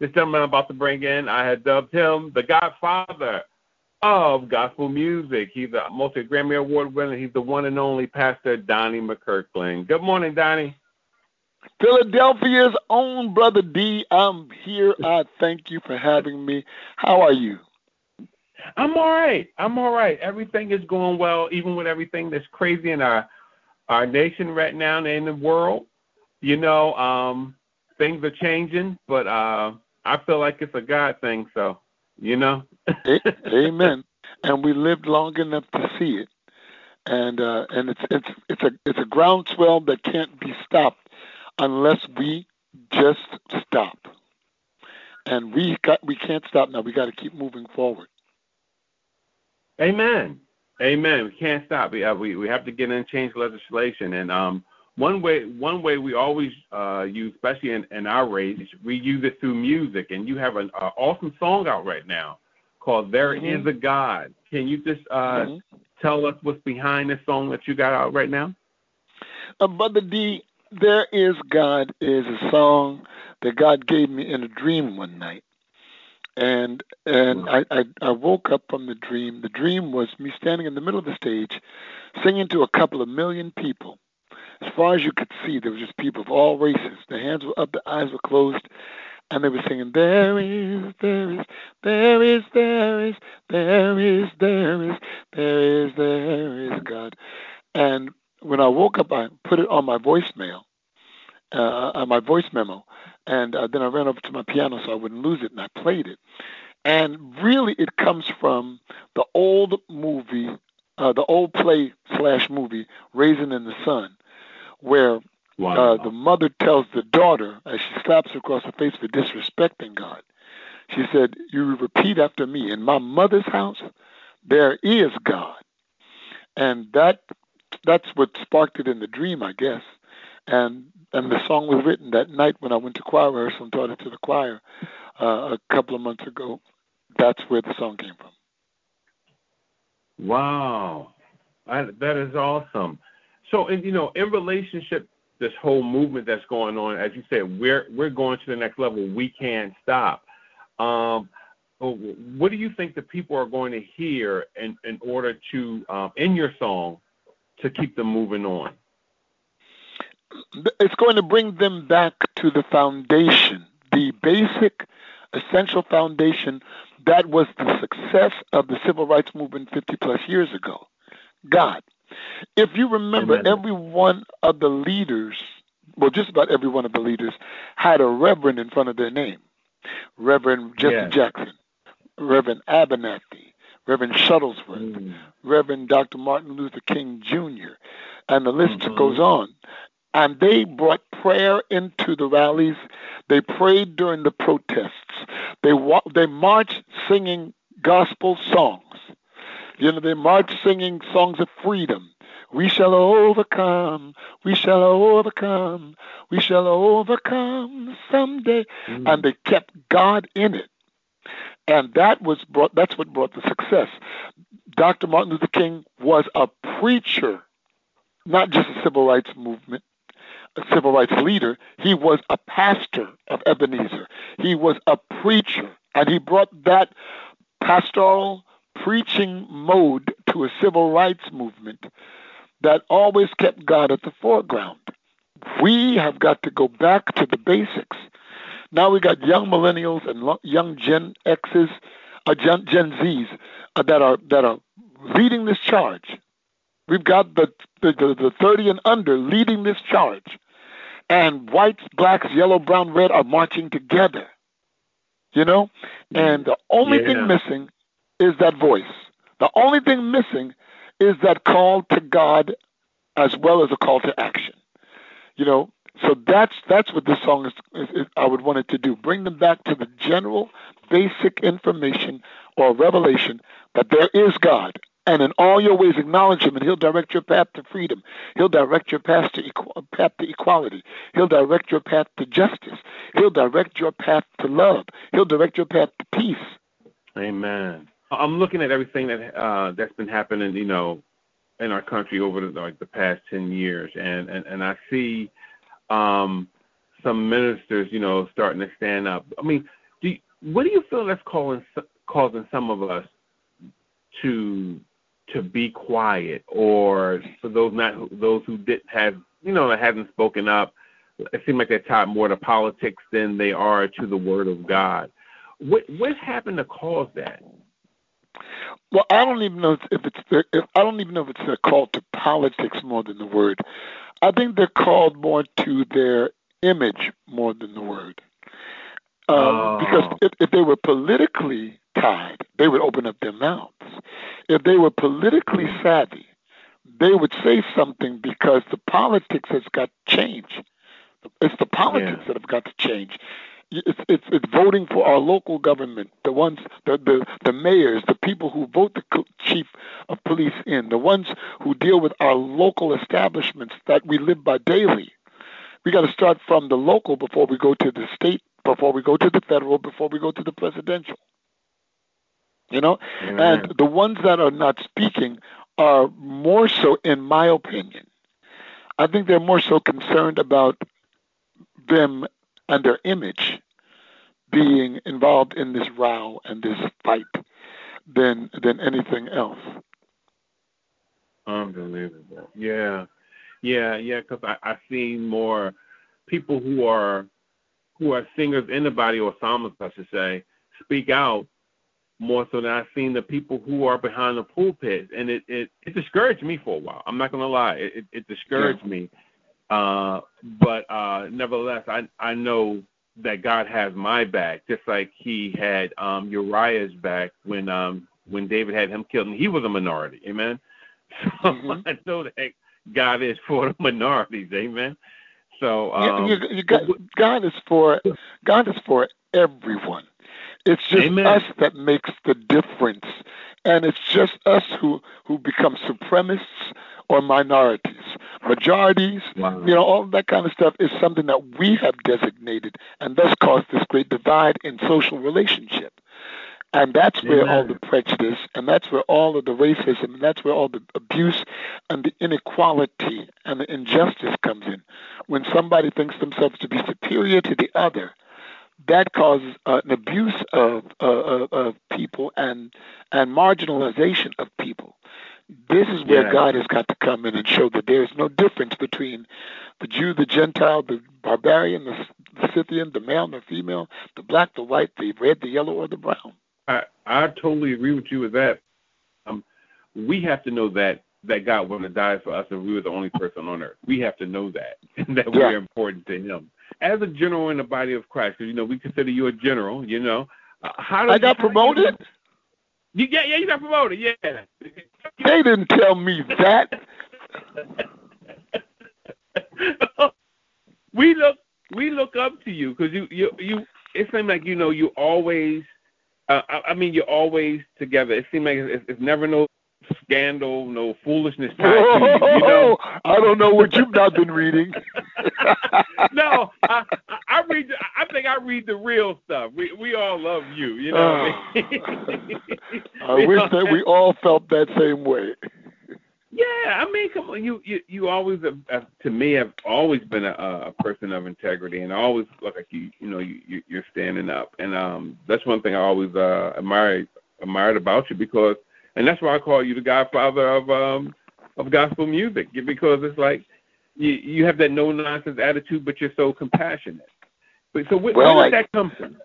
This gentleman I'm about to bring in, I had dubbed him the Godfather of gospel music. He's a multi Grammy Award winner. He's the one and only Pastor Donnie McClurkin. Good morning, Donnie. Philadelphia's own brother D. I'm here. I thank you for having me. How are you? I'm all right. I'm all right. Everything is going well, even with everything that's crazy in our our nation right now and in the world. You know, um, things are changing, but uh, I feel like it's a God thing. So, you know. Amen. And we lived long enough to see it, and uh, and it's it's it's a it's a groundswell that can't be stopped unless we just stop. And we got we can't stop now. We got to keep moving forward. Amen. Amen. We can't stop. We have, we, we have to get in and change legislation. And um, one way one way we always uh, use, especially in, in our race, we use it through music. And you have an uh, awesome song out right now called "There mm-hmm. Is a God." Can you just uh, mm-hmm. tell us what's behind this song that you got out right now? Uh, Brother D, "There Is God" is a song that God gave me in a dream one night and and I, I, I woke up from the dream. The dream was me standing in the middle of the stage, singing to a couple of million people. As far as you could see, there was just people of all races. The hands were up, the eyes were closed, and they were singing, "There is, there is, there is, there is, there is, there is, there is, there is God." And when I woke up, I put it on my voicemail, uh, on my voice memo, and uh, then I ran over to my piano so I wouldn't lose it, and I played it. And really, it comes from the old movie, uh, the old play slash movie, Raisin in the Sun, where wow. uh, the mother tells the daughter as she slaps her across the face for disrespecting God. She said, "You repeat after me. In my mother's house, there is God." And that that's what sparked it in the dream, I guess. And and the song was written that night when I went to choir rehearsal and taught it to the choir uh, a couple of months ago. That's where the song came from. Wow, I, that is awesome. So, and you know, in relationship, this whole movement that's going on, as you said, we're we're going to the next level. We can't stop. Um, what do you think the people are going to hear in in order to um, in your song to keep them moving on? it's going to bring them back to the foundation, the basic, essential foundation that was the success of the civil rights movement 50 plus years ago God. If you remember, Amen. every one of the leaders, well, just about every one of the leaders, had a reverend in front of their name Reverend Jesse yes. Jackson, Reverend Abernathy, Reverend Shuttlesworth, mm. Reverend Dr. Martin Luther King Jr., and the list mm-hmm. goes on and they brought prayer into the rallies. They prayed during the protests. They wa- they marched singing gospel songs. You know, they marched singing songs of freedom. We shall overcome. We shall overcome. We shall overcome someday. Mm-hmm. And they kept God in it. And that was brought that's what brought the success. Dr. Martin Luther King was a preacher, not just a civil rights movement a civil rights leader, he was a pastor of Ebenezer. He was a preacher, and he brought that pastoral preaching mode to a civil rights movement that always kept God at the foreground. We have got to go back to the basics. Now we got young millennials and young Gen X's, uh, Gen, Gen Zs uh, that are that are leading this charge. We've got the, the, the 30 and under leading this charge. And whites, blacks, yellow, brown, red are marching together. You know? And the only yeah. thing missing is that voice. The only thing missing is that call to God as well as a call to action. You know, so that's that's what this song is, is, is, I would want it to do. Bring them back to the general, basic information or revelation that there is God and in all your ways acknowledge him, and he'll direct your path to freedom. He'll direct your path to, equ- path to equality. He'll direct your path to justice. He'll direct your path to love. He'll direct your path to peace. Amen. I'm looking at everything that uh, that's been happening, you know, in our country over the, like the past ten years, and and, and I see um, some ministers, you know, starting to stand up. I mean, do you, what do you feel that's causing causing some of us to to be quiet, or for those not those who didn't have you know that haven't spoken up, it seems like they're tied more to politics than they are to the Word of God. What what happened to cause that? Well, I don't even know if it's if, I don't even know if it's a call to politics more than the word. I think they're called more to their image more than the word. Um, oh. Because if, if they were politically tied, they would open up their mouths. If they were politically savvy, they would say something because the politics has got to change. It's the politics yeah. that have got to change. It's, it's, it's voting for our local government, the ones, the, the, the mayors, the people who vote the chief of police in, the ones who deal with our local establishments that we live by daily. We got to start from the local before we go to the state, before we go to the federal, before we go to the presidential. You know, mm-hmm. and the ones that are not speaking are more so, in my opinion, I think they're more so concerned about them and their image being involved in this row and this fight than than anything else. Unbelievable. Yeah, yeah, yeah. Because I I seen more people who are who are singers in the body or psalmists, I should say, speak out more so than I've seen the people who are behind the pulpit, and it it, it discouraged me for a while. I'm not gonna lie, it it discouraged yeah. me uh, but uh, nevertheless, I I know that God has my back, just like He had um, Uriah's back when um, when David had him killed, and he was a minority. Amen. So mm-hmm. I know that God is for the minorities. Amen. So um, you, you got, God is for God is for everyone. It's just Amen. us that makes the difference, and it's just us who who become supremacists or minorities. Majorities, wow. you know, all that kind of stuff is something that we have designated and thus caused this great divide in social relationship. And that's where all the prejudice, and that's where all of the racism, and that's where all the abuse and the inequality and the injustice comes in. When somebody thinks themselves to be superior to the other, that causes uh, an abuse of, uh, of people and and marginalization of people. This is where yeah. God has got to come in and show that there is no difference between the Jew, the Gentile, the barbarian, the, the Scythian, the male, the female, the black, the white, the red, the yellow, or the brown. I, I totally agree with you with that. Um, we have to know that that God wanted to die for us, and we were the only person on earth. We have to know that, and that yeah. we're important to Him as a general in the body of Christ. Because you know we consider you a general. You know, uh, how did I got promoted. You, yeah, yeah, you got promoted. Yeah. They didn't tell me that. we look we look up to you because you you you. It seems like you know you always. Uh, I, I mean, you're always together. It seems like it's, it's never no scandal, no foolishness tied to you. you know? I don't know what you've not been reading. no, I, I read. The, I think I read the real stuff. We we all love you. You know. Uh, I, mean? I wish know? that we all felt that same way. Yeah, I mean, come on, you you you always have, to me have always been a, a person of integrity, and always look like you you know you you're standing up, and um that's one thing I always uh admired admired about you because and that's why I call you the godfather of um of gospel music because it's like you you have that no nonsense attitude, but you're so compassionate. So where, well, where did I, that come from?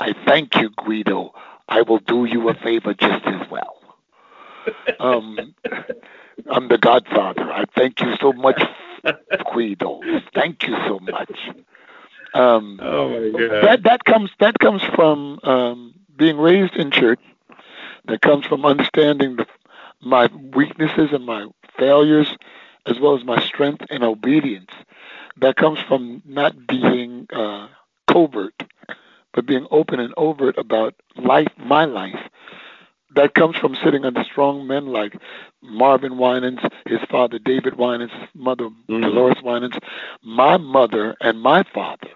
I thank you, Guido. I will do you a favor just as well. Um, I'm the Godfather. I thank you so much, Guido. Thank you so much. Um, oh my God. That that comes that comes from um, being raised in church that comes from understanding the, my weaknesses and my failures, as well as my strength and obedience. That comes from not being uh, covert, but being open and overt about life, my life. That comes from sitting under strong men like Marvin Winans, his father David Winans, his mother mm-hmm. Dolores Winans, my mother and my father,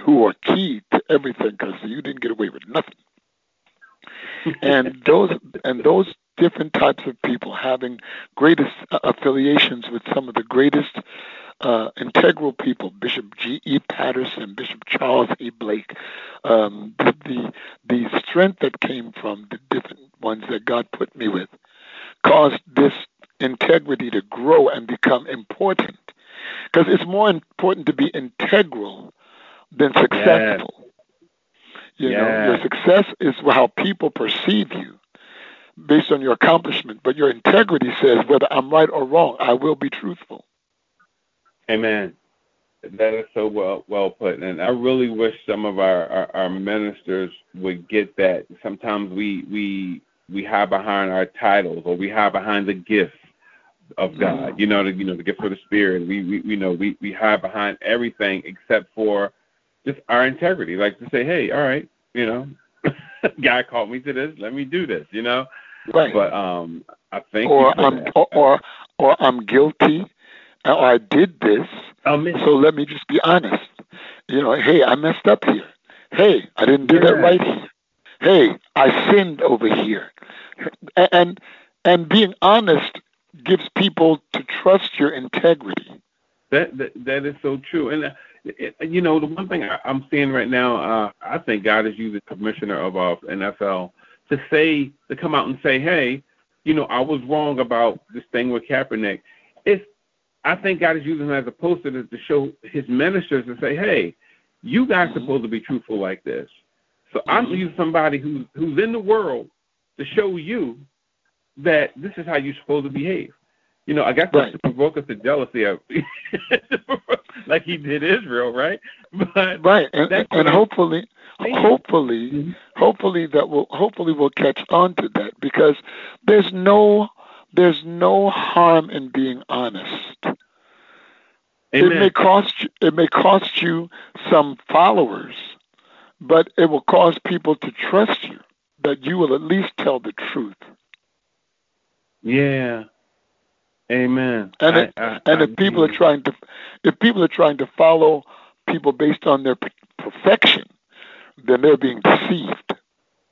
who are key to everything because you didn't get away with nothing and those and those different types of people having greatest affiliations with some of the greatest uh, integral people, Bishop G. E. Patterson, Bishop Charles A. Blake, um, the, the the strength that came from the different ones that God put me with, caused this integrity to grow and become important. Because it's more important to be integral than successful. Yes. You yes. know, your success is how people perceive you based on your accomplishment, but your integrity says whether I'm right or wrong, I will be truthful. Amen. That is so well well put, and I really wish some of our, our, our ministers would get that. Sometimes we we we hide behind our titles, or we hide behind the gifts of God. Mm-hmm. You know, the you know the gift of the Spirit. We we you know we we hide behind everything except for just our integrity. Like to say, hey, all right, you know, God called me to this. Let me do this. You know, Right. But um, I think or I'm or, or, or I'm guilty, or I did this. so let me just be honest. You know, hey, I messed up here. Hey, I didn't do yeah. that right here. Hey, I sinned over here. And and being honest gives people to trust your integrity. That that, that is so true. And uh, it, you know, the one thing I, I'm seeing right now, uh, I think God is using commissioner of uh, NFL to say to come out and say, hey, you know, I was wrong about this thing with Kaepernick. It's I think God is using him as a poster to, to show his ministers and say, hey, you guys are supposed to be truthful like this. So I'm mm-hmm. using somebody who's who's in the world to show you that this is how you're supposed to behave. You know, I guess right. to provoke us to jealousy of, like he did Israel, right? But right, and, and hopefully, hopefully, mm-hmm. hopefully that will hopefully we'll catch on to that because there's no there's no harm in being honest. Amen. It may cost you, it may cost you some followers, but it will cause people to trust you that you will at least tell the truth. Yeah. Amen. And I, I, and I, if people are trying to if people are trying to follow people based on their perfection, then they're being deceived.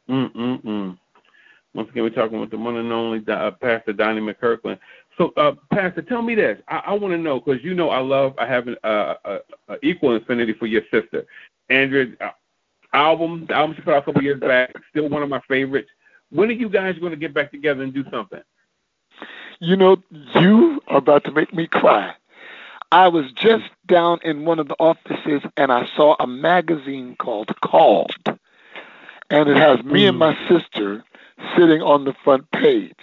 Mm-mm-mm. Once again, we're talking with the one and only uh, Pastor Donnie McClurkin. So, uh, Pastor, tell me this. I, I want to know because you know I love, I have an uh, uh, uh equal infinity for your sister, Andrea. Uh, album, the album she put out a couple years back, still one of my favorites. When are you guys going to get back together and do something? You know, you are about to make me cry. I was just down in one of the offices and I saw a magazine called Called. And it has me and my hmm. sister sitting on the front page.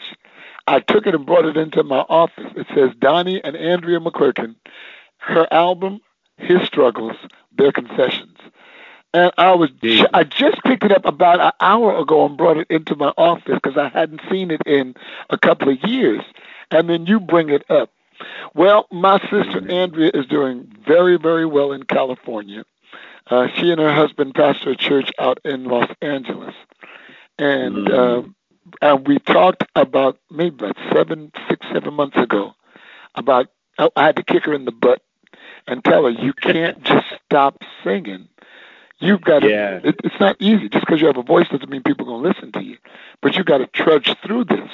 I took it and brought it into my office. It says Donnie and Andrea McClurkin, her album, His Struggles, Their Confessions. And I was I just picked it up about an hour ago and brought it into my office because I hadn't seen it in a couple of years. And then you bring it up. Well, my sister Andrea is doing very, very well in California. Uh, she and her husband pastor a church out in Los Angeles, and mm-hmm. uh, and we talked about maybe about seven, six, seven months ago about I had to kick her in the butt and tell her you can't just stop singing. You've got to. Yeah. It, it's not easy. Just because you have a voice doesn't mean people are going to listen to you. But you got to trudge through this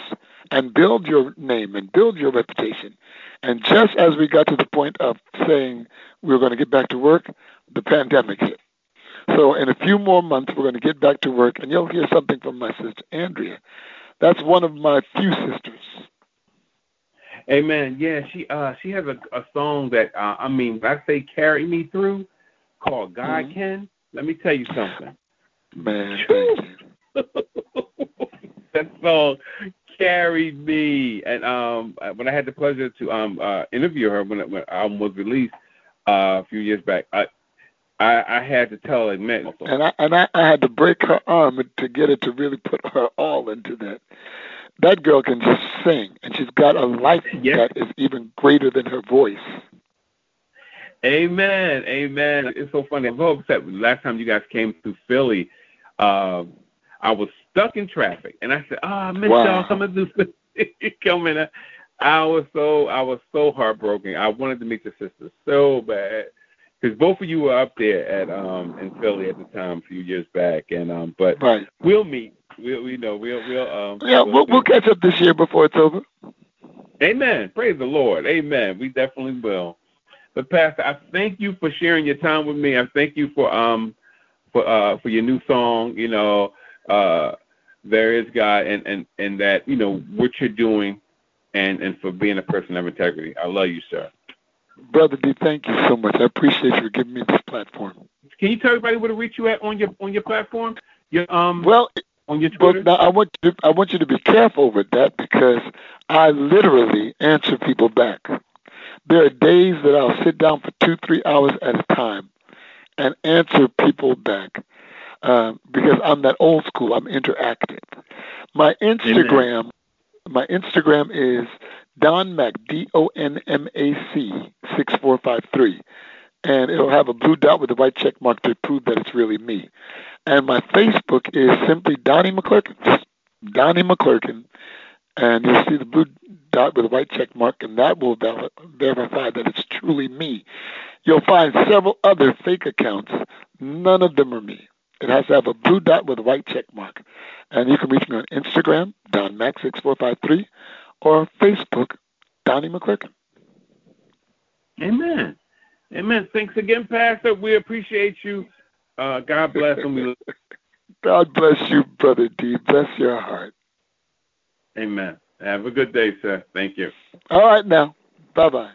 and build your name and build your reputation. And just as we got to the point of saying we were going to get back to work, the pandemic hit. So in a few more months, we're going to get back to work, and you'll hear something from my sister Andrea. That's one of my few sisters. Amen. Yeah, she uh she has a, a song that uh, I mean, I say carry me through, called God mm-hmm. Can. Let me tell you something. Man, that song carried me. And um, when I had the pleasure to um uh, interview her when, when the album was released uh, a few years back, I, I I had to tell her, man. And I and I, I had to break her arm to get her to really put her all into that. That girl can just sing, and she's got a life yes. that is even greater than her voice. Amen, amen. It's so funny. I'm so upset. Last time you guys came to Philly, uh, I was stuck in traffic, and I said, "Oh, I missed wow. y'all coming coming." I was so I was so heartbroken. I wanted to meet your sister so bad because both of you were up there at um in Philly at the time a few years back, and um but right. we'll meet. We'll we know we'll we'll um yeah we'll we'll, we'll catch up this year before it's over. Amen. Praise the Lord. Amen. We definitely will. But Pastor, I thank you for sharing your time with me. I thank you for um for uh for your new song. You know, uh, there is God, and and and that you know what you're doing, and and for being a person of integrity. I love you, sir. Brother D, thank you so much. I appreciate you giving me this platform. Can you tell everybody where to reach you at on your on your platform? Your um well on your Twitter. Well, now I want you to, I want you to be careful with that because I literally answer people back. There are days that I'll sit down for two three hours at a time and answer people back uh, because I'm that old school. I'm interactive. My Instagram, Amen. my Instagram is Don Mac D O N M A C six four five three, and it'll have a blue dot with a white check mark to prove that it's really me. And my Facebook is simply Donnie McClurkin, Donnie McClurkin, and you'll see the blue dot with a white check mark, and that will verify that it's truly me. You'll find several other fake accounts. None of them are me. It has to have a blue dot with a white check mark. And you can reach me on Instagram, DonMax6453, or Facebook, Donnie McClurkin. Amen. Amen. Thanks again, Pastor. We appreciate you. Uh, God bless and we. God bless you, Brother D. Bless your heart. Amen. Have a good day, sir. Thank you. All right now. Bye bye.